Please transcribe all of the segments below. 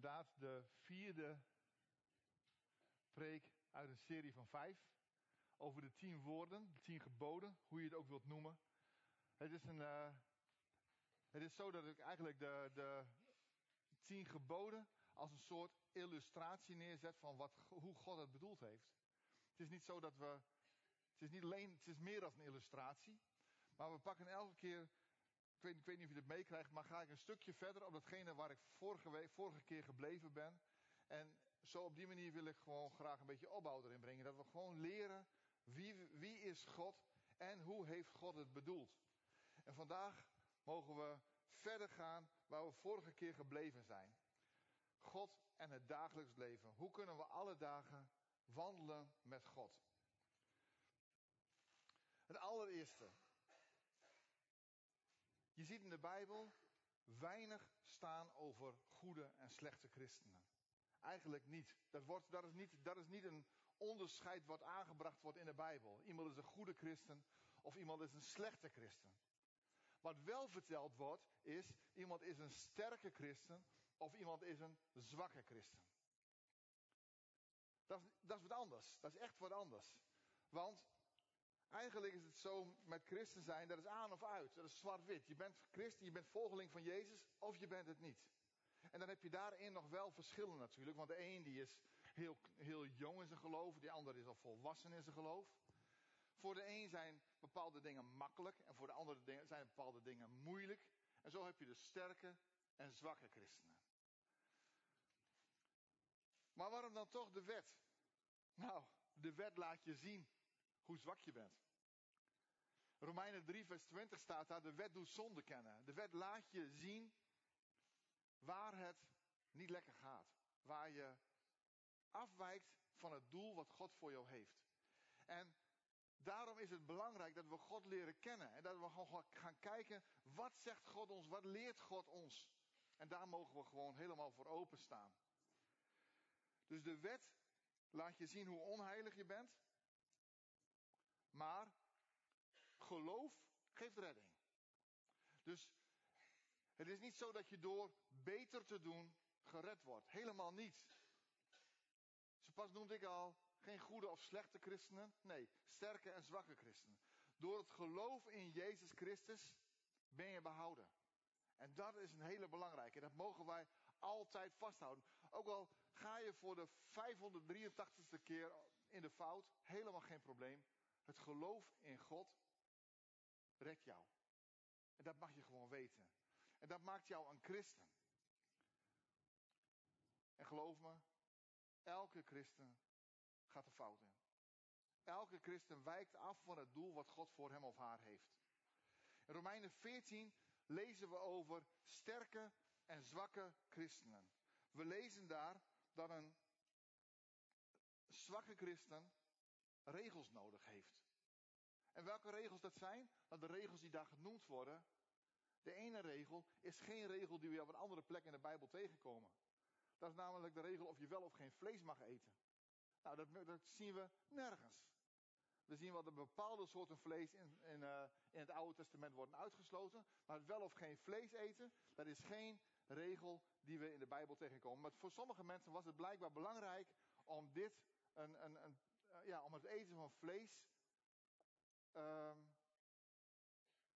inderdaad de vierde preek uit een serie van vijf. Over de tien woorden, de tien geboden, hoe je het ook wilt noemen. Het is, een, eh, het is zo dat ik eigenlijk de, de tien geboden als een soort illustratie neerzet van wat, hoe God het bedoeld heeft. Het is niet zo dat we. Het is niet alleen, het is meer dan een illustratie. Maar we pakken elke keer ik weet, weet, niet of je het meekrijgt, maar ga ik een stukje verder op datgene waar ik vorige, week, vorige keer gebleven ben. En zo op die manier wil ik gewoon graag een beetje opbouw erin brengen. Dat we gewoon leren wie, wie is God en hoe heeft God het bedoeld. En vandaag mogen we verder gaan waar we vorige keer gebleven zijn. God en het dagelijks leven. Hoe kunnen we alle dagen wandelen met God? Het allereerste, je ziet in de Bijbel weinig staan over goede en slechte christenen. Eigenlijk niet. Dat, wordt, is niet. is niet een onderscheid wat aangebracht wordt in de Bijbel. Iemand is een goede christen of iemand is een slechte christen. Wat wel verteld wordt is, iemand is een sterke christen of iemand is een zwakke christen. Dat dat is wat anders. Dat is echt wat anders. Want Eigenlijk is het zo met christen zijn, dat is aan of uit. Dat is zwart-wit. Je bent christen, je bent volgeling van Jezus, of je bent het niet. En dan heb je daarin nog wel verschillen natuurlijk. Want de een die is heel, heel jong in zijn geloof, de ander is al volwassen in zijn geloof. Voor de een zijn bepaalde dingen makkelijk en voor de andere zijn bepaalde dingen moeilijk. En zo heb je dus sterke en zwakke christenen. Maar waarom dan toch de wet? Nou, de wet laat je zien hoe zwak je bent. Romeinen 3, vers 20 staat daar, de wet doet zonde kennen. De wet laat je zien waar het niet lekker gaat. Waar je afwijkt van het doel wat God voor jou heeft. En daarom is het belangrijk dat we God leren kennen. En dat we gewoon gaan kijken, wat zegt God ons, wat leert God ons. En daar mogen we gewoon helemaal voor openstaan. Dus de wet laat je zien hoe onheilig je bent. Maar geloof geeft redding. Dus het is niet zo dat je door beter te doen gered wordt. Helemaal niet. Zo pas noemde ik al geen goede of slechte christenen. Nee, sterke en zwakke christenen. Door het geloof in Jezus Christus ben je behouden. En dat is een hele belangrijke. Dat mogen wij altijd vasthouden. Ook al ga je voor de 583ste keer in de fout, helemaal geen probleem. Het geloof in God redt jou. En dat mag je gewoon weten. En dat maakt jou een christen. En geloof me, elke christen gaat er fout in. Elke christen wijkt af van het doel wat God voor hem of haar heeft. In Romeinen 14 lezen we over sterke en zwakke christenen. We lezen daar dat een zwakke christen regels nodig heeft. Welke regels dat zijn? Nou, de regels die daar genoemd worden. De ene regel is geen regel die we op een andere plek in de Bijbel tegenkomen. Dat is namelijk de regel of je wel of geen vlees mag eten. Nou, dat, dat zien we nergens. We zien wel dat bepaalde soorten vlees in, in, uh, in, het Oude Testament worden uitgesloten. Maar het wel of geen vlees eten, dat is geen regel die we in de Bijbel tegenkomen. Maar voor sommige mensen was het blijkbaar belangrijk om dit, een, een, uh, ja, om het eten van vlees um,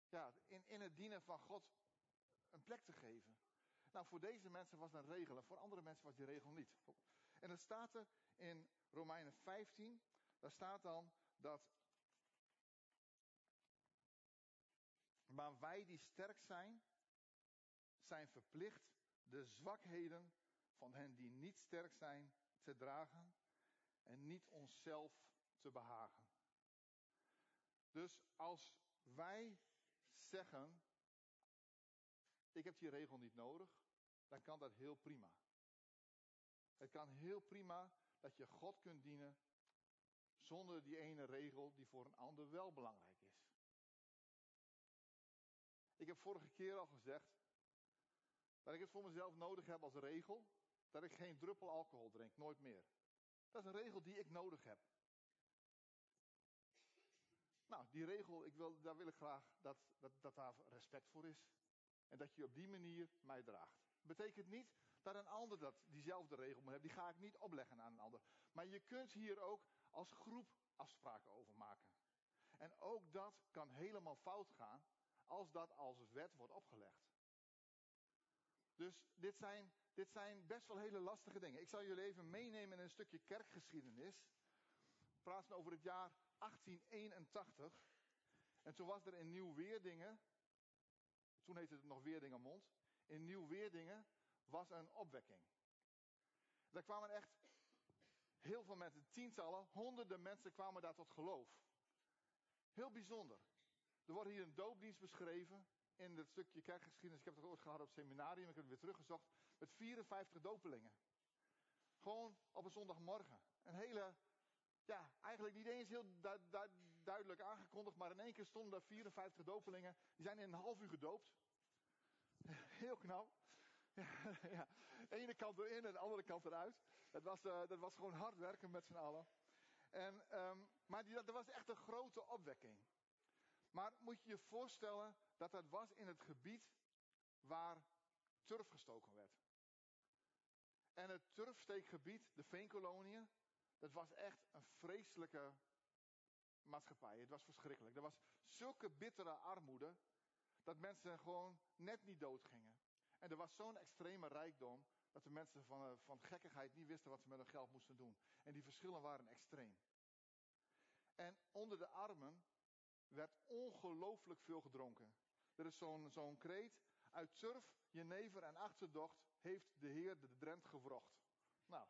ja, in, in het dienen van God een plek te geven. Nou, voor deze mensen was dat een regel voor andere mensen was die regel niet. En dan staat er in Romeinen 15, daar staat dan dat. Maar wij die sterk zijn, zijn verplicht de zwakheden van hen die niet sterk zijn te dragen en niet onszelf te behagen. Dus als wij zeggen, ik heb die regel niet nodig, dan kan dat heel prima. Het kan heel prima dat je God kunt dienen zonder die ene regel die voor een ander wel belangrijk is. Ik heb vorige keer al gezegd dat ik het voor mezelf nodig heb als regel dat ik geen druppel alcohol drink, nooit meer. Dat is een regel die ik nodig heb. Nou, die regel, ik wil, daar wil ik graag dat, dat, dat daar respect voor is. En dat je op die manier mij draagt. Betekent niet dat een ander dat, diezelfde regel moet hebben. Die ga ik niet opleggen aan een ander. Maar je kunt hier ook als groep afspraken over maken. En ook dat kan helemaal fout gaan als dat als wet wordt opgelegd. Dus dit zijn, dit zijn best wel hele lastige dingen. Ik zal jullie even meenemen in een stukje kerkgeschiedenis. We praten over het jaar 1881. En toen was er in Nieuw-Weerdingen, toen heette het nog Weerdingermond, in Nieuw-Weerdingen was een opwekking. Daar kwamen echt heel veel mensen, tientallen, honderden mensen kwamen daar tot geloof. Heel bijzonder. Er wordt hier een doopdienst beschreven in het stukje kerkgeschiedenis. Ik heb het ooit gehad op het seminarium, ik heb het weer teruggezocht. Met 54 dopelingen. Gewoon op een zondagmorgen. Een hele, ja, eigenlijk niet eens heel duidelijk aangekondigd, maar in één keer stonden er 54 dopelingen. Die zijn in een half uur gedoopt. Heel knap. Ja, ene kant erin en de andere kant eruit. Dat was, uh, dat was gewoon hard werken met z'n allen. En, um, maar die, dat was echt een grote opwekking. Maar moet je je voorstellen dat dat was in het gebied waar turf gestoken werd. En het turfsteekgebied, de veenkoloniën, dat was echt een vreselijke maatschappij. Het was verschrikkelijk. Er was zulke bittere armoede dat mensen gewoon net niet doodgingen. En er was zo'n extreme rijkdom dat de mensen van, eh, van gekkigheid niet wisten wat ze met hun geld moesten doen. En die verschillen waren extreem. En onder de armen werd ongelooflijk veel gedronken. Er is zo'n zo'n kreet. Uit turf, jenever en achterdocht heeft de Heer de Drent gewrocht. Nou,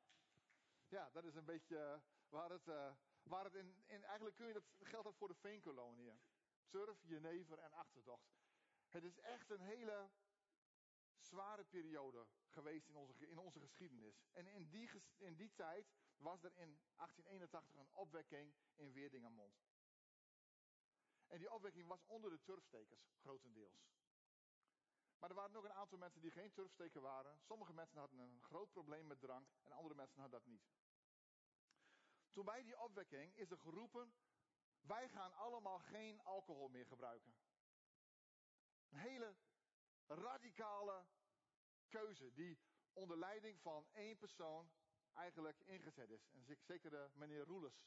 ja, dat is een beetje uh, waar het, uh, waar het in, in, Eigenlijk kun je dat, geldt dat voor de veenkoloniën. Turf, jenever en achterdocht. Het is echt een hele zware periode geweest in onze, in onze geschiedenis. En in die, in die tijd was er in 1881 een opwekking in Weerdingermond. En die opwekking was onder de turfstekers, grotendeels. Maar er waren ook een aantal mensen die geen turfsteker waren. Sommige mensen hadden een groot probleem met drank en andere mensen hadden dat niet. Toen bij die opwekking is er geroepen, wij gaan allemaal geen alcohol meer gebruiken. Een hele radicale keuze die onder leiding van één persoon eigenlijk ingezet is. En zeker de meneer Roelers.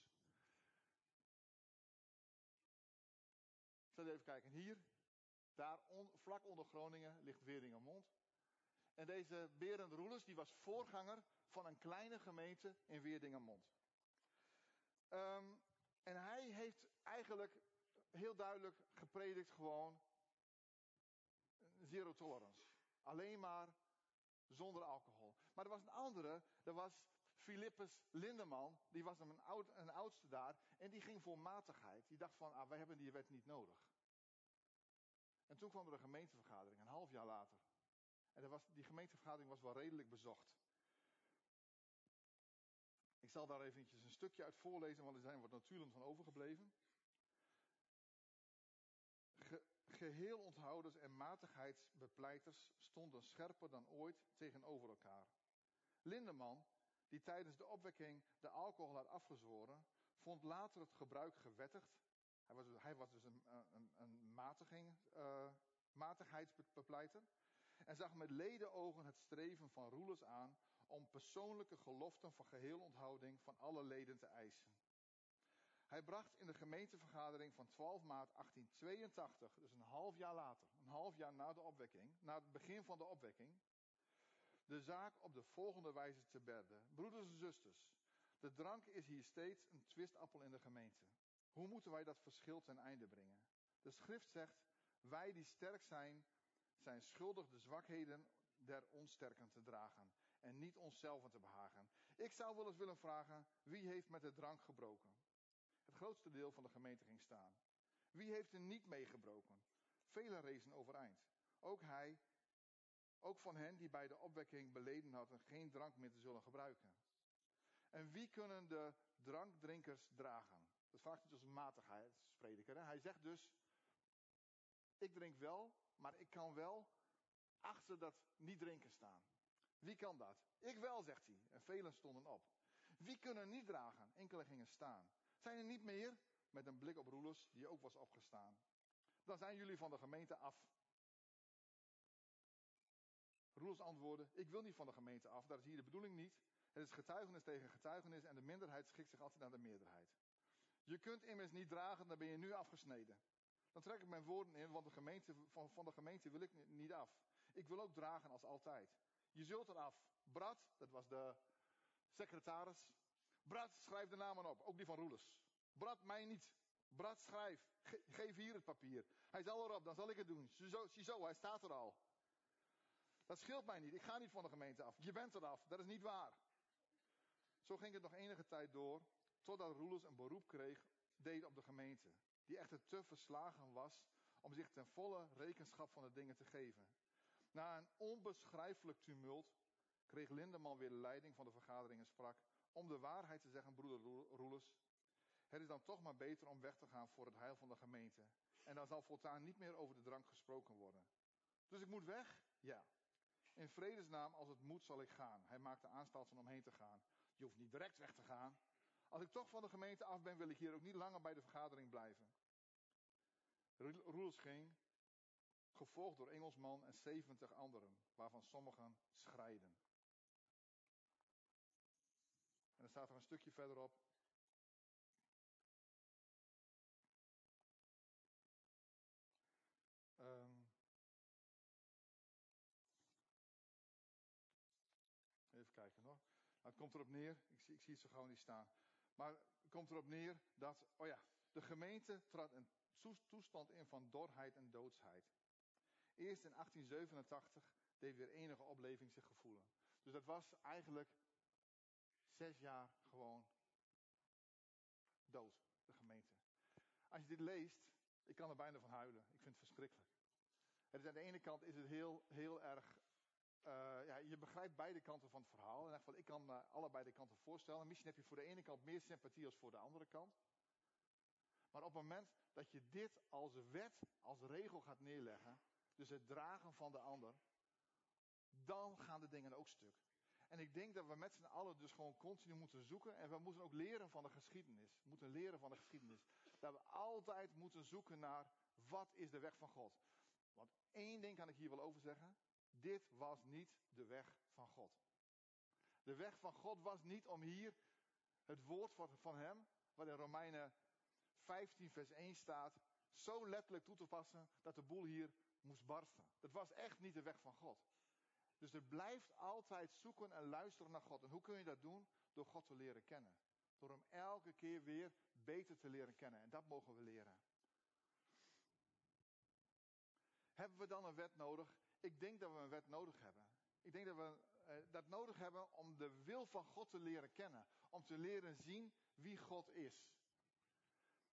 Ik zal even kijken. Hier, daar vlak onder Groningen ligt Weeringermond. En deze Berend Roelers die was voorganger van een kleine gemeente in Weerdingermond. Um, en hij heeft eigenlijk heel duidelijk gepredikt gewoon zero tolerance. Alleen maar zonder alcohol. Maar er was een andere, dat was Philippus Lindeman, die was een, oud, een oudste daar, en die ging voor matigheid. Die dacht van, ah, wij hebben die wet niet nodig. En toen kwam er een gemeentevergadering, een half jaar later. En was, die gemeentevergadering was wel redelijk bezocht. Ik zal daar eventjes een stukje uit voorlezen, want er zijn wat natuurlijk van overgebleven. Geheel onthouders en matigheidsbepleiters stonden scherper dan ooit tegenover elkaar. Lindeman, die tijdens de opwekking de alcohol had afgezworen, vond later het gebruik gewettigd. Hij was, hij was dus een, een, een uh, matigheidsbepleiter. En zag met ledenogen het streven van roelers aan om persoonlijke geloften van geheel onthouding van alle leden te eisen. Hij bracht in de gemeentevergadering van 12 maart 1882, dus een half jaar later, een half jaar na de opwekking, na het begin van de opwekking, de zaak op de volgende wijze te berden. Broeders en zusters, de drank is hier steeds een twistappel in de gemeente. Hoe moeten wij dat verschil ten einde brengen? De schrift zegt, wij die sterk zijn, zijn schuldig de zwakheden der onsterken te dragen en niet onszelf te behagen. Ik zou wel eens willen vragen, wie heeft met de drank gebroken? Het grootste deel van de gemeente ging staan. Wie heeft er niet meegebroken? Velen rezen overeind. Ook hij, ook van hen die bij de opwekking beleden hadden geen drank meer te zullen gebruiken. En wie kunnen de drankdrinkers dragen? Dat vraagt hij dus matigheidsprediker. Hij zegt dus, ik drink wel, maar ik kan wel achter dat niet drinken staan. Wie kan dat? Ik wel, zegt hij. En velen stonden op. Wie kunnen niet dragen? Enkele gingen staan. Zijn er niet meer? Met een blik op Roelers, die ook was opgestaan. Dan zijn jullie van de gemeente af. Roels antwoordde, ik wil niet van de gemeente af, dat is hier de bedoeling niet. Het is getuigenis tegen getuigenis en de minderheid schikt zich altijd naar de meerderheid. Je kunt immers niet dragen, dan ben je nu afgesneden. Dan trek ik mijn woorden in, want de gemeente, van de gemeente wil ik niet af. Ik wil ook dragen als altijd. Je zult eraf. Brad, dat was de secretaris. Brad, schrijf de namen op, ook die van Roelers. Brad, mij niet. Brad, schrijf. geef hier het papier. Hij zal erop, dan zal ik het doen. Ziezo, ziezo, hij staat er al. Dat scheelt mij niet. Ik ga niet van de gemeente af. Je bent eraf. Dat is niet waar. Zo ging het nog enige tijd door, totdat Roelers een beroep kreeg, deed op de gemeente. Die echter te verslagen was om zich ten volle rekenschap van de dingen te geven. Na een onbeschrijfelijk tumult kreeg Lindeman weer de leiding van de vergadering en sprak, om de waarheid te zeggen, broeder Roelers, het is dan toch maar beter om weg te gaan voor het heil van de gemeente. En dan zal voortaan niet meer over de drank gesproken worden. Dus ik moet weg? Ja. In vredesnaam, als het moet, zal ik gaan. Hij maakte aanstalten om heen te gaan. Je hoeft niet direct weg te gaan. Als ik toch van de gemeente af ben, wil ik hier ook niet langer bij de vergadering blijven. Roels ging, gevolgd door Engelsman en 70 anderen, waarvan sommigen schrijden. En dan staat er een stukje verderop. Um, even kijken hoor. Nou, het komt erop neer, ik zie, ik zie het zo gewoon niet staan. Maar het komt erop neer dat, oh ja, de gemeente trad een toestand in van dorheid en doodsheid. Eerst in 1887 deed weer enige opleving zich gevoelen. Dus dat was eigenlijk zes jaar gewoon dood, de gemeente. Als je dit leest, ik kan er bijna van huilen. Ik vind het verschrikkelijk. Het is aan de ene kant is het heel, heel erg. Uh, ja, je begrijpt beide kanten van het verhaal. In ieder geval, ik kan me allebei de kanten voorstellen. Misschien heb je voor de ene kant meer sympathie als voor de andere kant. Maar op het moment dat je dit als wet, als regel gaat neerleggen, dus het dragen van de ander, dan gaan de dingen ook stuk. En ik denk dat we met z'n allen dus gewoon continu moeten zoeken. En we moeten ook leren van de geschiedenis. We moeten leren van de geschiedenis. Dat we altijd moeten zoeken naar wat is de weg van God. Want één ding kan ik hier wel over zeggen. Dit was niet de weg van God. De weg van God was niet om hier het woord van hem, wat in Romeinen 15 vers 1 staat, zo letterlijk toe te passen dat de boel hier moest barsten. Dat was echt niet de weg van God. Dus er blijft altijd zoeken en luisteren naar God. En hoe kun je dat doen? Door God te leren kennen. Door hem elke keer weer beter te leren kennen. En dat mogen we leren. Hebben we dan een wet nodig? Ik denk dat we een wet nodig hebben. Ik denk dat we eh, dat nodig hebben om de wil van God te leren kennen. Om te leren zien wie God is.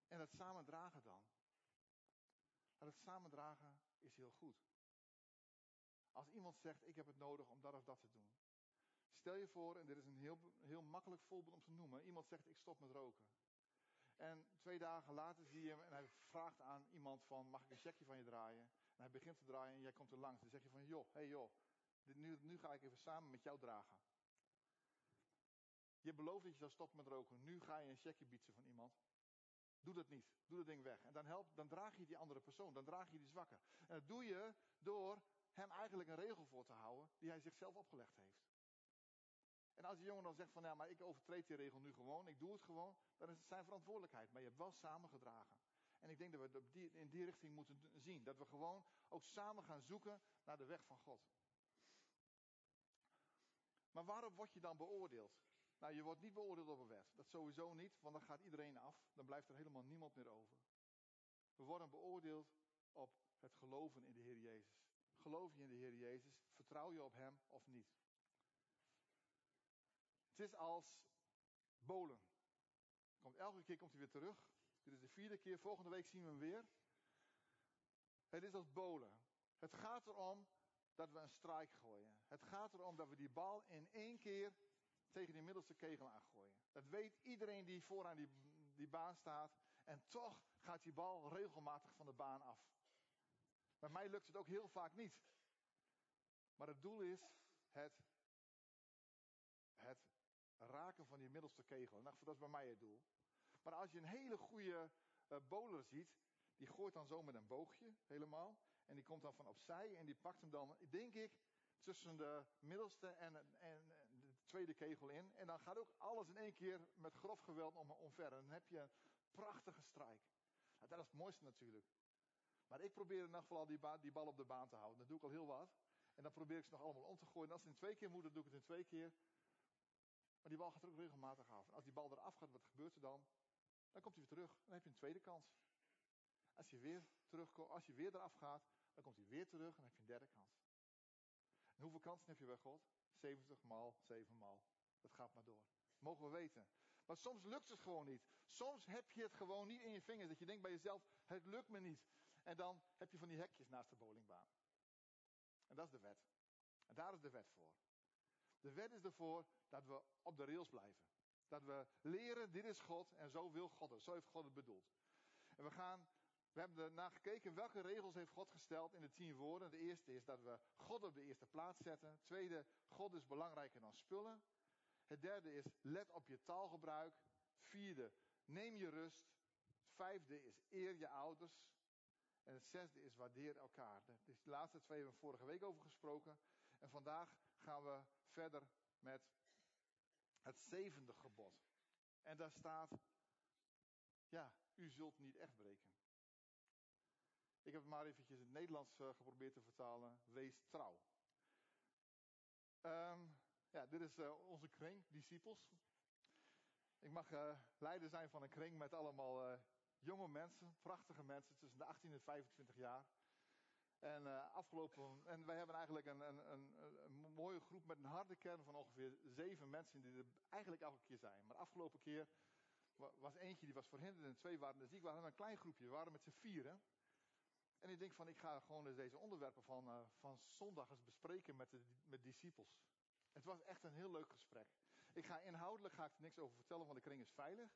En dat samen dragen dan. Maar het samen dragen is heel goed. Als iemand zegt, ik heb het nodig om dat of dat te doen. Stel je voor, en dit is een heel, heel makkelijk voorbeeld om te noemen. Iemand zegt, ik stop met roken. En twee dagen later zie je hem en hij vraagt aan iemand van, mag ik een checkje van je draaien? En hij begint te draaien en jij komt er langs. Dan zeg je van, joh, hey joh, nu, nu ga ik even samen met jou dragen. Je belooft dat je zou stoppen met roken. Nu ga je een checkje bieden van iemand. Doe dat niet. Doe dat ding weg. En dan, help, dan draag je die andere persoon. Dan draag je die zwakke. En dat doe je door hem eigenlijk een regel voor te houden die hij zichzelf opgelegd heeft. En als die jongen dan zegt van ja, maar ik overtreed die regel nu gewoon, ik doe het gewoon, dan is het zijn verantwoordelijkheid. Maar je hebt wel samengedragen. En ik denk dat we in die richting moeten zien. Dat we gewoon ook samen gaan zoeken naar de weg van God. Maar waarop word je dan beoordeeld? Nou, je wordt niet beoordeeld op een wet. Dat sowieso niet, want dan gaat iedereen af. Dan blijft er helemaal niemand meer over. We worden beoordeeld op het geloven in de Heer Jezus. Geloof je in de Heer Jezus? Vertrouw je op Hem of niet? Het is als bolen. Komt, elke keer komt hij weer terug. Dit is de vierde keer. Volgende week zien we hem weer. Het is als bolen. Het gaat erom dat we een strijk gooien. Het gaat erom dat we die bal in één keer tegen die middelste kegel aangooien. Dat weet iedereen die vooraan die, die baan staat. En toch gaat die bal regelmatig van de baan af. Bij mij lukt het ook heel vaak niet. Maar het doel is het, het raken van die middelste kegel. Nou, dat is bij mij het doel. Maar als je een hele goede uh, bowler ziet, die gooit dan zo met een boogje helemaal. En die komt dan van opzij en die pakt hem dan, denk ik, tussen de middelste en, en tweede kegel in. En dan gaat ook alles in één keer met grof geweld om, omver. En dan heb je een prachtige strijk. Nou, dat is het mooiste natuurlijk. Maar ik probeer in ieder geval al die, die bal op de baan te houden. Dat doe ik al heel wat. En dan probeer ik ze nog allemaal om te gooien. En als het in twee keer moet, dan doe ik het in twee keer. Maar die bal gaat er ook regelmatig af. En als die bal eraf gaat, wat gebeurt er dan? Dan komt hij weer terug. Dan heb je een tweede kans. Als je weer terugkomt, als je weer eraf gaat, dan komt hij weer terug en dan heb je een derde kans. En hoeveel kansen heb je bij God? 70 maal, 7 maal. Dat gaat maar door. mogen we weten. Maar soms lukt het gewoon niet. Soms heb je het gewoon niet in je vingers. Dat je denkt bij jezelf, het lukt me niet. En dan heb je van die hekjes naast de bowlingbaan. En dat is de wet. En daar is de wet voor. De wet is ervoor dat we op de rails blijven. Dat we leren, dit is God en zo wil God het. Zo heeft God het bedoeld. En we gaan, we hebben ernaar gekeken welke regels heeft God gesteld in de tien woorden. De eerste is dat we God op de eerste plaats zetten. tweede, God is belangrijker dan spullen. Het derde is let op je taalgebruik. Vierde, neem je rust. vijfde is eer je ouders. En het zesde is waardeer elkaar. De laatste twee hebben we vorige week over gesproken. En vandaag gaan we verder met het zevende gebod. En daar staat, ja, u zult niet echt breken. Ik heb het maar eventjes in het Nederlands uh, geprobeerd te vertalen. Wees trouw. Um, ja, dit is uh, onze kring, discipels. Ik mag uh, leider zijn van een kring met allemaal jonge mensen, prachtige mensen tussen de 18 en 25 jaar. En, afgelopen, en wij hebben eigenlijk een, een, een, een, mooie groep met een harde kern van ongeveer zeven mensen die er eigenlijk elke keer zijn. Maar afgelopen keer was eentje die was verhinderd en twee waren er ziek. We hadden een klein groepje, we waren met z'n vieren. En ik denk van ik ga gewoon deze onderwerpen van, uh, van zondag eens bespreken met de met discipels. Het was echt een heel leuk gesprek. Ik ga inhoudelijk ga ik er niks over vertellen, want de kring is veilig.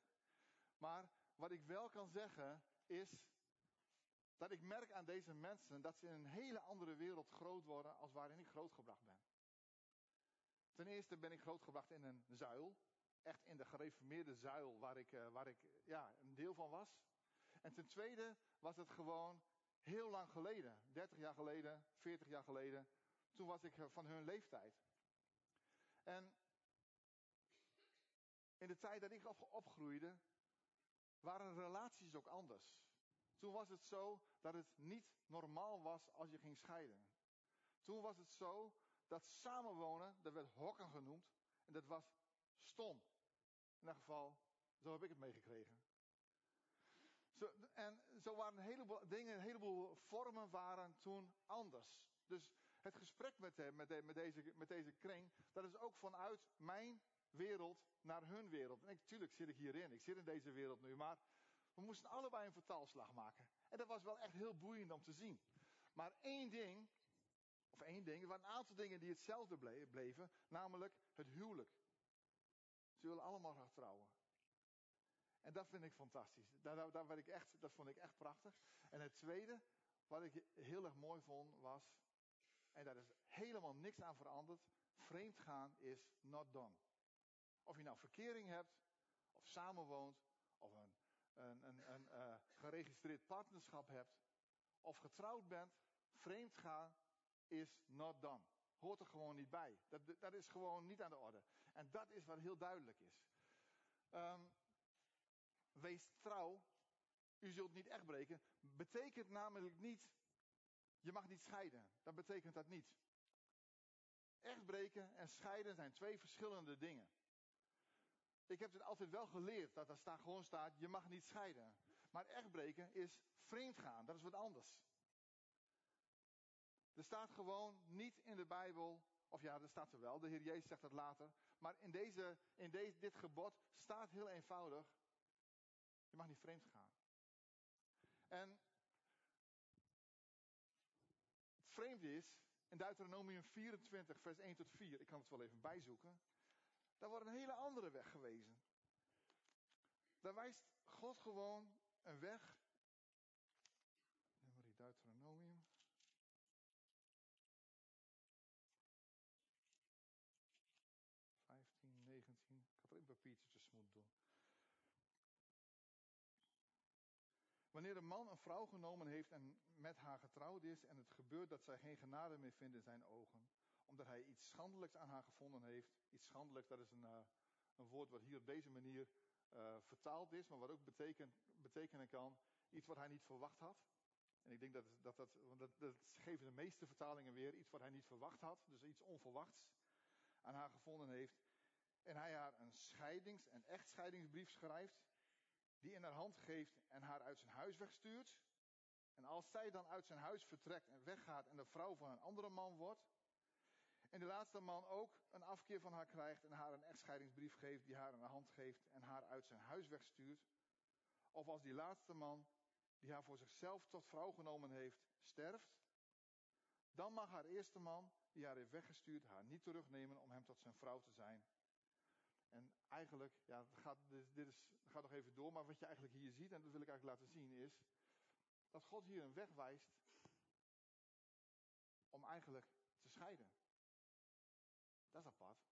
Maar wat ik wel kan zeggen is dat ik merk aan deze mensen dat ze in een hele andere wereld groot worden als waarin ik grootgebracht ben. Ten eerste ben ik grootgebracht in een zuil. Echt in de gereformeerde zuil waar ik, uh, waar ik ja, een deel van was. En ten tweede was het gewoon heel lang geleden. 30 jaar geleden, 40 jaar geleden. Toen was ik van hun leeftijd. En in de tijd dat ik opgroeide, waren relaties ook anders. Toen was het zo dat het niet normaal was als je ging scheiden. Toen was het zo dat samenwonen, dat werd hokken genoemd, en dat was stom. In ieder geval, zo heb ik het meegekregen. Zo, en zo waren een heleboel dingen, een heleboel vormen waren toen anders. Dus het gesprek met, met, met, deze, met deze kring, dat is ook vanuit mijn wereld naar hun wereld. En natuurlijk zit ik hierin, ik zit in deze wereld nu, maar we moesten allebei een vertaalslag maken. En dat was wel echt heel boeiend om te zien. Maar één ding, of één ding, er waren een aantal dingen die hetzelfde bleven, namelijk het huwelijk. Ze willen allemaal gaan trouwen. En dat vind ik fantastisch. Daar, daar, daar ik echt, dat vond ik echt prachtig. En het tweede, wat ik heel erg mooi vond, was, en daar is helemaal niks aan veranderd, vreemd gaan is not done. Of je nou verkering hebt, of samenwoont, of een een, een, uh, geregistreerd partnerschap hebt, of getrouwd bent, vreemd gaan is not done. Hoort er gewoon niet bij. Dat, dat is gewoon niet aan de orde. En dat is wat heel duidelijk is. Um, wees trouw. U zult niet echt breken. Betekent namelijk niet. Je mag niet scheiden. Dat betekent dat niet. Echt breken en scheiden zijn twee verschillende dingen. Ik heb het altijd wel geleerd dat staat, gewoon staat, je mag niet scheiden. Maar echtbreken is vreemd gaan, dat is wat anders. Er staat gewoon niet in de Bijbel, of ja, er staat er wel, de Heer Jezus zegt dat later. Maar in, deze, in deze, dit gebod staat heel eenvoudig, je mag niet vreemd gaan. En het vreemde is, in Deuteronomium 24, vers 1 tot 4, ik kan het wel even bijzoeken. Daar wordt een hele andere weg gewezen. Daar wijst God gewoon een weg. Nummer Deuteronomium. Vijftien, negentien. Ik had er een papiertje tussen moeten doen. Wanneer een man een vrouw genomen heeft en met haar getrouwd is en het gebeurt dat zij geen genade meer vindt in zijn ogen, omdat hij iets schandelijks aan haar gevonden heeft. Iets schandelijks, dat is een, uh, een woord wat hier op deze manier uh, vertaald is, maar wat ook beteken, betekenen kan. Iets wat hij niet verwacht had. En ik denk dat dat, dat, dat, dat geven de meeste vertalingen weer. Iets wat hij niet verwacht had, dus iets onverwachts aan haar gevonden heeft. En hij haar een scheidings- en echtscheidingsbrief schrijft, die in haar hand geeft en haar uit zijn huis wegstuurt. En als zij dan uit zijn huis vertrekt en weggaat en de vrouw van een andere man wordt, en de laatste man ook een afkeer van haar krijgt en haar een echtscheidingsbrief geeft die haar in de hand geeft en haar uit zijn huis wegstuurt. Of als die laatste man, die haar voor zichzelf tot vrouw genomen heeft, sterft, dan mag haar eerste man, die haar heeft weggestuurd, haar niet terugnemen om hem tot zijn vrouw te zijn. En eigenlijk, ja, gaat, dit, dit is, gaat nog even door, maar wat je eigenlijk hier ziet, en dat wil ik eigenlijk laten zien, is dat God hier een weg wijst om eigenlijk te scheiden. Dat is apart.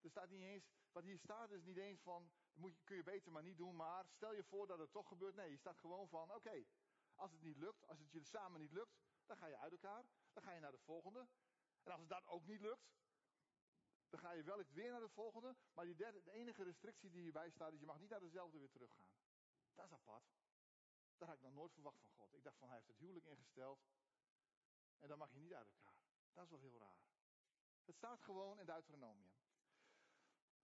Er staat niet eens, wat hier staat is niet eens van, moet kun je beter maar niet doen, maar stel je voor dat het toch gebeurt. Nee, je staat gewoon van, oké, als het niet lukt, als het je samen niet lukt, dan ga je uit elkaar. Dan ga je naar de volgende. En als het dat ook niet lukt, dan ga je wellicht weer naar de volgende. Maar die derde, de enige restrictie die hierbij staat is, je mag niet naar dezelfde weer teruggaan. Dat is apart. Dat had ik nog nooit verwacht van God. Ik dacht van, hij heeft het huwelijk ingesteld. En dan mag je niet uit elkaar. Dat is wel heel raar. Het staat gewoon in Deuteronomium.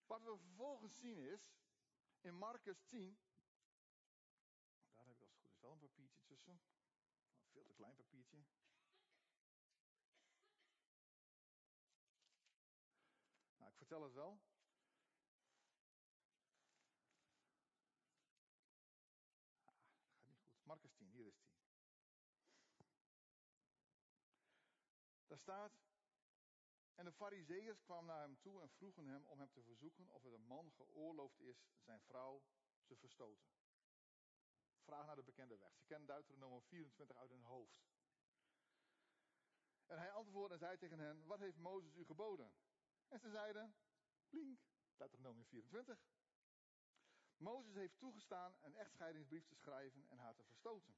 Wat we vervolgens zien is, in Marcus 10. Daar heb ik als het goed is wel een papiertje tussen. Een veel te klein papiertje. Het wel. Ah, gaat niet goed. Marcus 10, hier is 10. Daar staat, en de fariseeërs kwamen naar hem toe en vroegen hem om hem te verzoeken of het een man geoorloofd is zijn vrouw te verstoten. Vraag naar de bekende weg. Ze kennen Deuteronomium 24 uit hun hoofd. En hij antwoordde en zei tegen hen, wat heeft Mozes u geboden? En ze zeiden, blink, Deuteronomium 24. Mozes heeft toegestaan een echtscheidingsbrief te schrijven en haar te verstoten.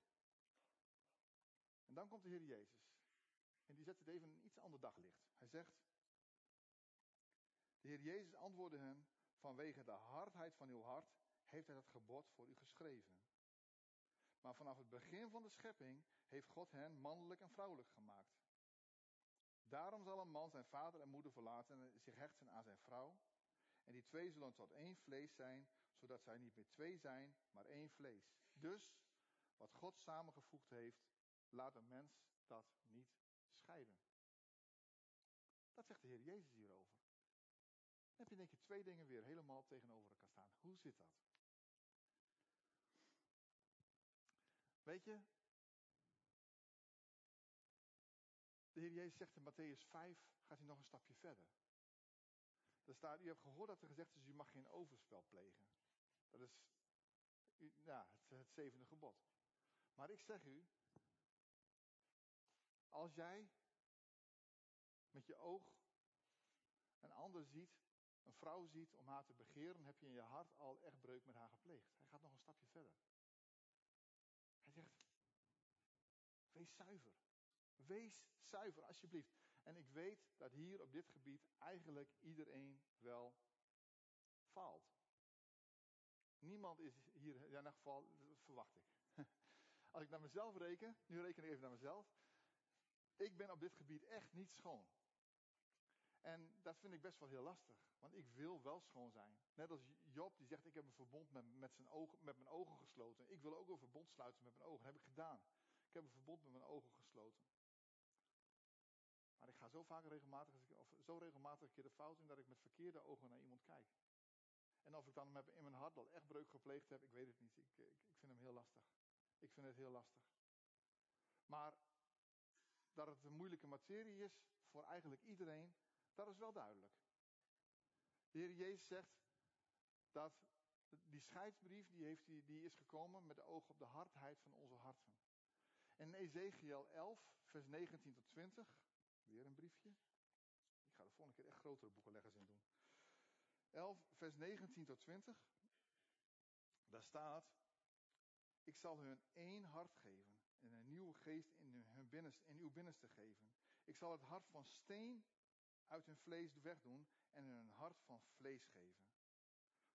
En dan komt de Heer Jezus. En die zet het even in een iets ander daglicht. Hij zegt, de Heer Jezus antwoordde hem, vanwege de hardheid van uw hart heeft hij dat gebod voor u geschreven. Maar vanaf het begin van de schepping heeft God hen mannelijk en vrouwelijk gemaakt. Daarom zal een man zijn vader en moeder verlaten en zich hechten aan zijn vrouw. En die twee zullen tot één vlees zijn, zodat zij niet meer twee zijn, maar één vlees. Dus, wat God samengevoegd heeft, laat een mens dat niet scheiden. Dat zegt de Heer Jezus hierover. Dan heb je denk ik twee dingen weer helemaal tegenover elkaar staan. Hoe zit dat? Weet je, de Heer Jezus zegt in Matthäus 5, gaat hij nog een stapje verder. Er staat, u hebt gehoord dat er gezegd is, u mag geen overspel plegen. Dat is ja, het, het zevende gebod. Maar ik zeg u, als jij met je oog een ander ziet, een vrouw ziet om haar te begeren, heb je in je hart al echtbreuk met haar gepleegd. Hij gaat nog een stapje verder. Hij zegt, wees zuiver. Wees zuiver, alsjeblieft. En ik weet dat hier op dit gebied eigenlijk iedereen wel faalt. Niemand is hier, ja, in ieder geval, verwacht ik. Als ik naar mezelf reken, nu reken ik even naar mezelf. Ik ben op dit gebied echt niet schoon. En dat vind ik best wel heel lastig. Want ik wil wel schoon zijn. Net als Job die zegt, ik heb een verbond met, met, zijn ogen, met mijn ogen gesloten. Ik wil ook een verbond sluiten met mijn ogen. Dat heb ik gedaan. Ik heb een verbond met mijn ogen gesloten. Maar ik ga zo vaak regelmatig, of zo regelmatig een keer de fout in dat ik met verkeerde ogen naar iemand kijk. En of ik dan in mijn hart al echt breuk gepleegd heb, ik weet het niet. Ik, ik, ik vind hem heel lastig. Ik vind het heel lastig. Maar dat het een moeilijke materie is voor eigenlijk iedereen, dat is wel duidelijk. De Heer Jezus zegt dat die scheidsbrief die, heeft, die, is gekomen met de oog op de hardheid van onze harten. En in Ezekiel 11, vers 19 tot 20, weer een briefje. Ik ga de volgende keer echt grotere boekenleggers in doen. 11, vers 19 tot 20. Daar staat, ik zal hun één hart geven en een nieuwe geest in, hun binnenste, in uw binnenste geven. Ik zal het hart van steen uit hun vlees wegdoen en hun hart van vlees geven.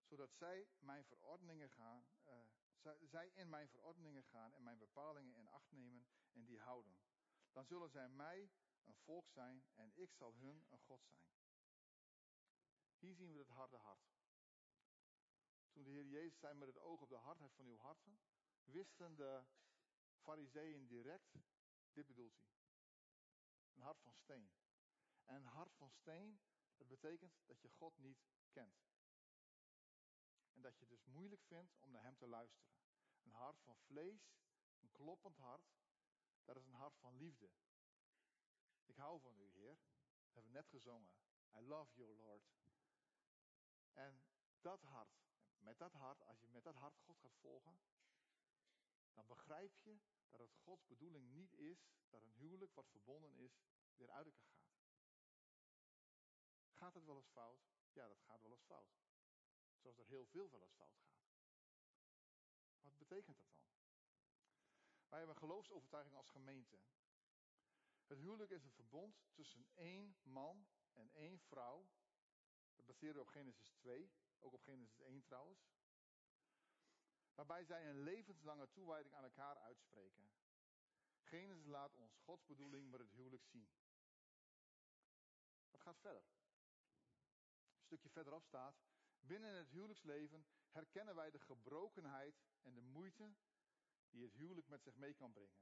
Zodat zij mijn verordeningen gaan, uh, zij in mijn verordeningen gaan en mijn bepalingen in acht nemen en die houden. Dan zullen zij mij een volk zijn en ik zal hun een God zijn. Hier zien we het harde hart. Toen de Heer Jezus zei met het oog op de hardheid van uw harten, wisten de fariseeën direct, dit bedoelt hij. Een hart van steen. En een hart van steen, dat betekent dat je God niet kent. En dat je dus moeilijk vindt om naar Hem te luisteren. Een hart van vlees, een kloppend hart, dat is een hart van liefde. Ik hou van u, Heer. Dat hebben we net gezongen. I love you, Lord. En dat hart, met dat hart, als je met dat hart God gaat volgen, dan begrijp je dat het Gods bedoeling niet is dat een huwelijk wat verbonden is weer uit elkaar gaat. Gaat het wel eens fout? Ja, dat gaat wel eens fout. Zoals er heel veel wel eens fout gaat. Wat betekent dat dan? Wij hebben een geloofsovertuiging als gemeente. Het huwelijk is een verbond tussen één man en één vrouw. Dat baseren we op Genesis 2, ook op Genesis 1 trouwens. Waarbij zij een levenslange toewijding aan elkaar uitspreken. Genesis laat ons Gods bedoeling met het huwelijk zien. Wat gaat verder? Een stukje verderop staat. Binnen het huwelijksleven herkennen wij de gebrokenheid en de moeite die het huwelijk met zich mee kan brengen.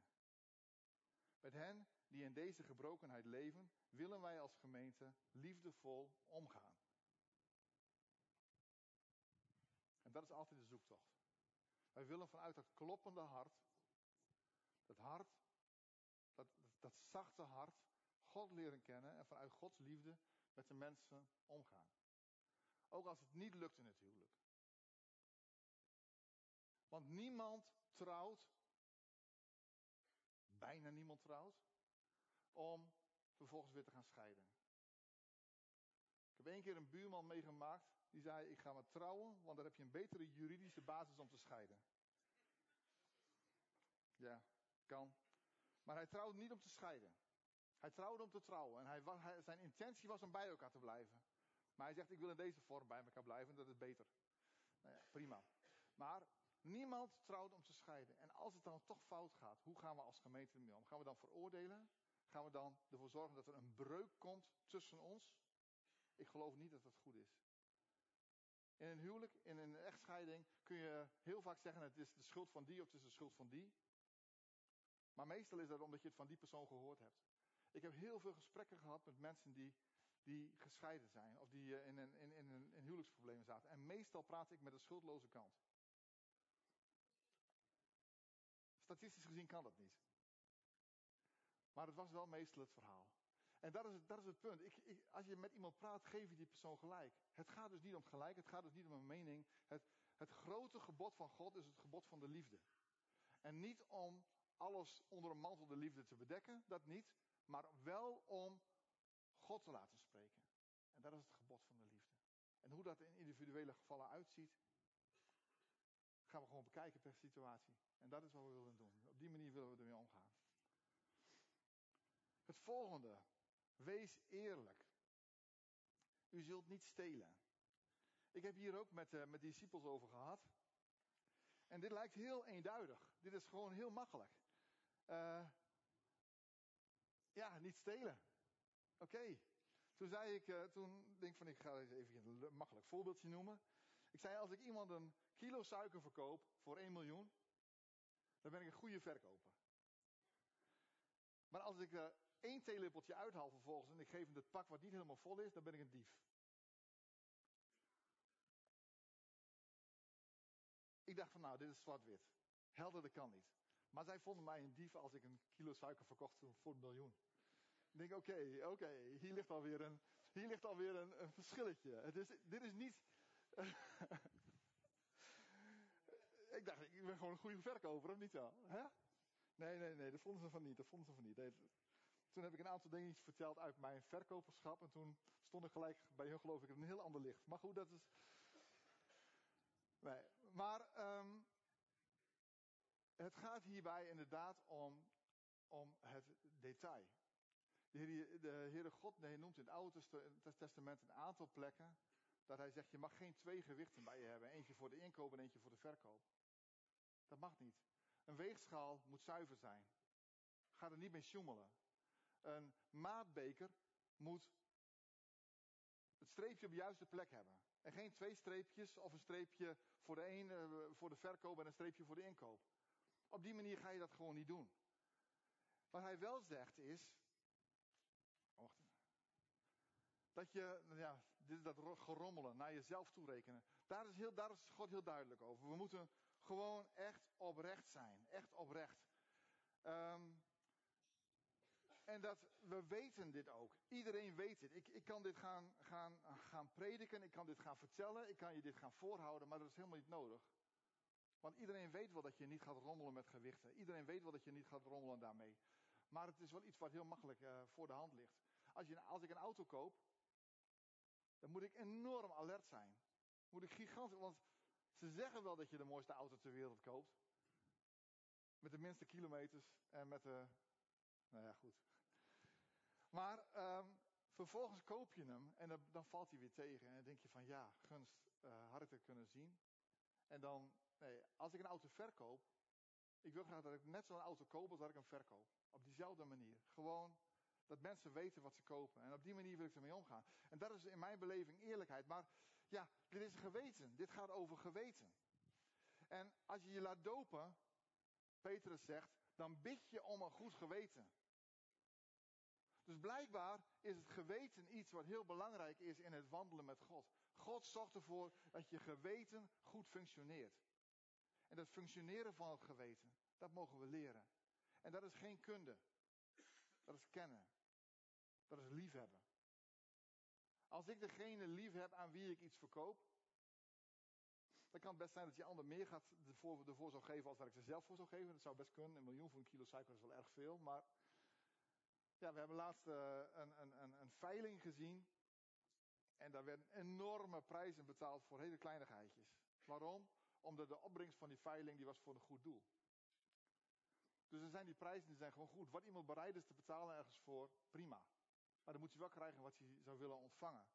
Met hen die in deze gebrokenheid leven, willen wij als gemeente liefdevol omgaan. En dat is altijd de zoektocht. Wij willen vanuit dat kloppende hart, dat hart, dat, dat, zachte hart, God leren kennen en vanuit Gods liefde met de mensen omgaan. Ook als het niet lukt in het huwelijk. Want niemand trouwt, bijna niemand trouwt, om vervolgens weer te gaan scheiden. Ik heb één keer een buurman meegemaakt, die zei, ik ga maar trouwen, want dan heb je een betere juridische basis om te scheiden. Ja, kan. Maar hij trouwde niet om te scheiden. Hij trouwde om te trouwen. En zijn intentie was om bij elkaar te blijven. Maar hij zegt, ik wil in deze vorm bij elkaar blijven, dat is beter. Nou ja, prima. Maar niemand trouwt om te scheiden. En als het dan toch fout gaat, hoe gaan we als gemeente ermee om? Gaan we dan veroordelen? Gaan we dan ervoor zorgen dat er een breuk komt tussen ons? Ik geloof niet dat dat goed is. In een huwelijk, in een echtscheiding, kun je heel vaak zeggen: het is de schuld van die of het is de schuld van die. Maar meestal is dat omdat je het van die persoon gehoord hebt. Ik heb heel veel gesprekken gehad met mensen die, die gescheiden zijn of die eh, in een, in, in, een, in huwelijksproblemen zaten. En meestal praat ik met de schuldloze kant. Statistisch gezien kan dat niet. Maar het was wel meestal het verhaal. En dat is het, dat is het punt. Ik, als je met iemand praat, geef je die persoon gelijk. Het gaat dus niet om gelijk, het gaat dus niet om een mening. Het, het grote gebod van God is het gebod van de liefde. En niet om alles onder een mantel de liefde te bedekken, dat niet. Maar wel om God te laten spreken. En dat is het gebod van de liefde. En hoe dat in individuele gevallen uitziet, gaan we gewoon bekijken per situatie. En dat is wat we willen doen. Op die manier willen we ermee omgaan. Het volgende. Wees eerlijk. U zult niet stelen. Ik heb hier ook met, uh, met discipels over gehad. En dit lijkt heel eenduidig. Dit is gewoon heel makkelijk. Uh, ja, niet stelen. Oké. Toen zei ik, uh, toen denk ik van ik ga even een makkelijk voorbeeldje noemen. Ik zei als ik iemand een kilo suiker verkoop voor 1 miljoen, dan ben ik een goede verkoper. Maar als ik één theelepeltje uithaal vervolgens en ik geef hem het pak wat niet helemaal vol is, dan ben ik een dief. Ik dacht van nou, dit is zwart-wit. Helder, dat kan niet. Maar zij vonden mij een dief als ik een kilo suiker verkocht voor een miljoen. Ik denk, oké, oké, hier ligt alweer een, hier ligt alweer een, een verschilletje. Het is, dit is niet... ik dacht, ik ben gewoon een goede verkoper, of niet zo? Hè? Nee, nee, nee, dat vonden ze van niet. Dat vonden ze van niet. Toen heb ik een aantal dingen verteld uit mijn verkoperschap. En toen stond ik gelijk bij hun, geloof ik, een heel ander licht. Maar goed, dat is. Nee, maar um, het gaat hierbij inderdaad om, om het detail. De Heer, de Heere God nee, noemt in het Oude Testament een aantal plekken dat hij zegt, je mag geen twee gewichten bij je hebben. Eentje voor de inkoop en eentje voor de verkoop. Dat mag niet. Een weegschaal moet zuiver zijn. Ga er niet mee sjoemelen. Een maatbeker moet het streepje op de juiste plek hebben. En geen twee streepjes of een streepje voor de een eh, voor de verkoop en een streepje voor de inkoop. Op die manier ga je dat gewoon niet doen. Wat hij wel zegt is. Dat je, ja, dit dat gerommelen, naar jezelf toerekenen. Daar is, heel, daar is God heel duidelijk over. We moeten gewoon echt oprecht zijn. Echt oprecht. Um, en dat we weten dit ook. Iedereen weet dit. Ik, ik kan dit gaan, gaan, gaan prediken, ik kan dit gaan vertellen, ik kan je dit gaan voorhouden, maar dat is helemaal niet nodig. Want iedereen weet wel dat je niet gaat rommelen met gewichten. Iedereen weet wel dat je niet gaat rommelen daarmee. Maar het is wel iets wat heel makkelijk uh, voor de hand ligt. Als, je, als ik een auto koop, dan moet ik enorm alert zijn. Moet ik gigantisch, want ze zeggen wel dat je de mooiste auto ter wereld koopt. Met de minste kilometers en met de nou ja, goed. Maar um, vervolgens koop je hem en dan, dan, valt hij weer tegen. En dan denk je van ja, gunst, uh, had ik kunnen zien. En dan, nee, als ik een auto verkoop, ik wil graag dat ik net zo'n auto koop als dat ik hem verkoop. Op diezelfde manier. Gewoon dat mensen weten wat ze kopen. En op die manier wil ik ermee omgaan. En dat is in mijn beleving eerlijkheid. Maar ja, dit is geweten. Dit gaat over geweten. En als je je laat dopen, Petrus zegt, dan bid je om een goed geweten. Dus blijkbaar is het geweten iets wat heel belangrijk is in het wandelen met God. God zorgt ervoor dat je geweten goed functioneert. En dat functioneren van het geweten, dat mogen we leren. En dat is geen kunde. Dat is kennen. Dat is liefhebben. Als ik degene lief heb aan wie ik iets verkoop, dan kan het best zijn dat die ander meer gaat ervoor, ervoor zou geven als dat ik ze zelf voor zou geven. Dat zou best kunnen. Een miljoen voor een kilo suiker is wel erg veel. Maar ja, we hebben laatst uh, een, een, een, een veiling gezien. En daar werden enorme prijzen betaald voor hele kleinigheidjes. Waarom? Omdat de opbrengst van die veiling die was voor een goed doel. Dus er zijn die prijzen die zijn gewoon goed. Wat iemand bereid is te betalen ergens voor, prima. Maar dan moet hij wel krijgen wat hij zou willen ontvangen.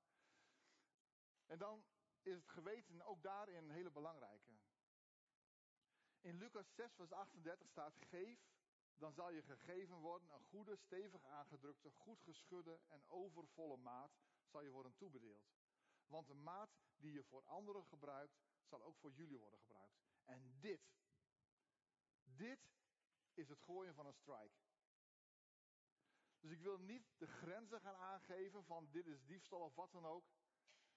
En dan is het geweten ook daarin een hele belangrijke. In Lucas 6, vers 38 staat: Geef, dan zal je gegeven worden een goede, stevig aangedrukte, goed geschudde en overvolle maat zal je worden toebedeeld. Want de maat die je voor anderen gebruikt, zal ook voor jullie worden gebruikt. En dit, dit is het gooien van een strike. Dus ik wil niet de grenzen gaan aangeven van dit is diefstal of wat dan ook.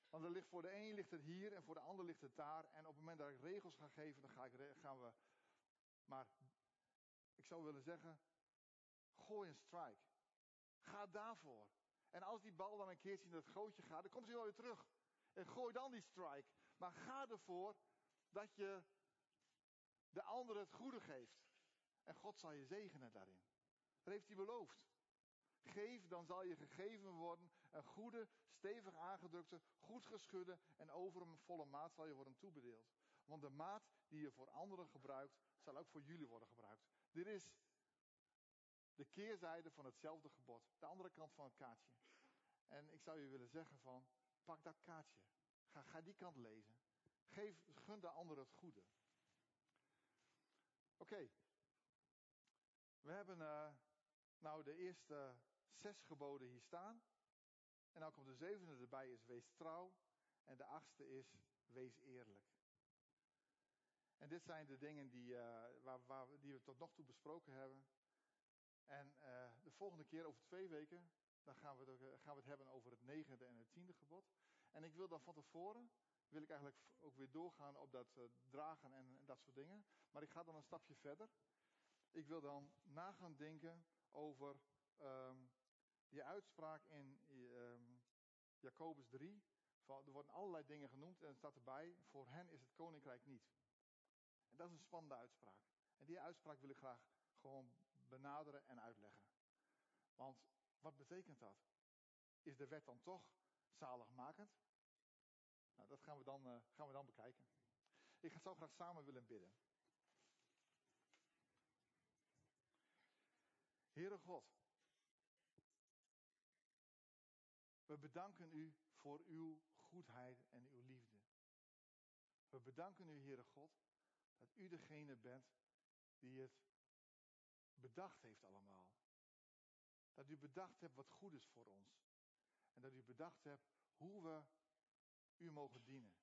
Want er ligt voor de een ligt het hier en voor de ander ligt het daar. En op het moment dat ik regels ga geven, dan ga ik, gaan we. Maar ik zou willen zeggen, gooi een strike. Ga daarvoor. En als die bal dan een keertje in het gootje gaat, dan komt hij wel weer terug. En gooi dan die strike. Maar ga ervoor dat je de ander het goede geeft. En God zal je zegenen daarin. Dat heeft hij beloofd. Geef, dan zal je gegeven worden een goede, stevig aangedrukte, goed geschudde en over een volle maat zal je worden toebedeeld. Want de maat die je voor anderen gebruikt, zal ook voor jullie worden gebruikt. Dit is de keerzijde van hetzelfde gebod. De andere kant van het kaartje. En ik zou je willen zeggen van, pak dat kaartje. Ga, ga die kant lezen. Geef, gun de ander het goede. Oké. We hebben uh, nou de eerste zes geboden hier staan. En dan komt de zevende erbij, is wees trouw. En de achtste is wees eerlijk. En dit zijn de dingen die, uh, waar, waar, die we tot nog toe besproken hebben. En uh, de volgende keer, over twee weken, dan gaan we, het, gaan we het hebben over het negende en het tiende gebod. En ik wil dan van tevoren, wil ik eigenlijk ook weer doorgaan op dat dragen en, dat soort dingen. Maar ik ga dan een stapje verder. Ik wil dan na gaan denken over um, die uitspraak in um, Jacobus 3. Van, er worden allerlei dingen genoemd en er staat erbij, voor hen is het koninkrijk niet. Dat is een spannende uitspraak. En die uitspraak wil ik graag gewoon benaderen en uitleggen. Want wat betekent dat? Is de wet dan toch zaligmakend? Nou, dat gaan we dan, uh, gaan we dan bekijken. Ik zou graag samen willen bidden. Heere God, We bedanken u voor uw goedheid en uw liefde. We bedanken u, Heere God, dat u degene bent die het bedacht heeft allemaal. Dat u bedacht hebt wat goed is voor ons. En dat u bedacht hebt hoe we u mogen dienen.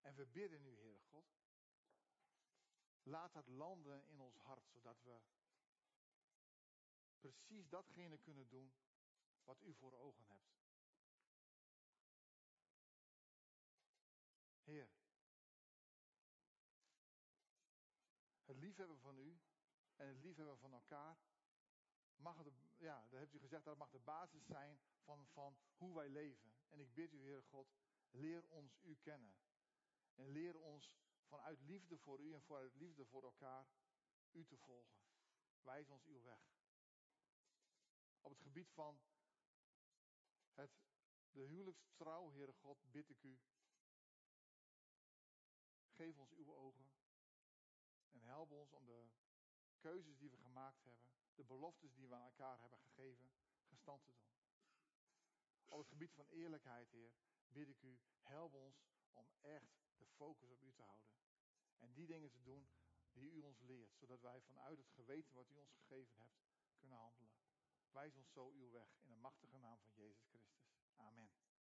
En we bidden u, Heere God. Laat dat landen in ons hart, zodat we precies datgene kunnen doen wat u voor ogen hebt. Heer, het liefhebben van u en het liefhebben van elkaar, mag het, ja, dat hebt u gezegd, dat mag de basis zijn van, van hoe wij leven. En ik bid u, Heer God, leer ons u kennen. En leer ons vanuit liefde voor u en vanuit liefde voor elkaar u te volgen. Wijs ons uw weg. Op het gebied van het, de huwelijkstrouw, Heere God, bid ik u. Geef ons uw ogen. Help ons om de keuzes die we gemaakt hebben, de beloftes die we aan elkaar hebben gegeven, gestand te doen. Op het gebied van eerlijkheid, Heer, bid ik u, help ons om echt de focus op u te houden. En die dingen te doen die u ons leert, zodat wij vanuit het geweten wat u ons gegeven hebt, kunnen handelen. Wijs ons zo uw weg in de machtige naam van Jezus Christus. Amen.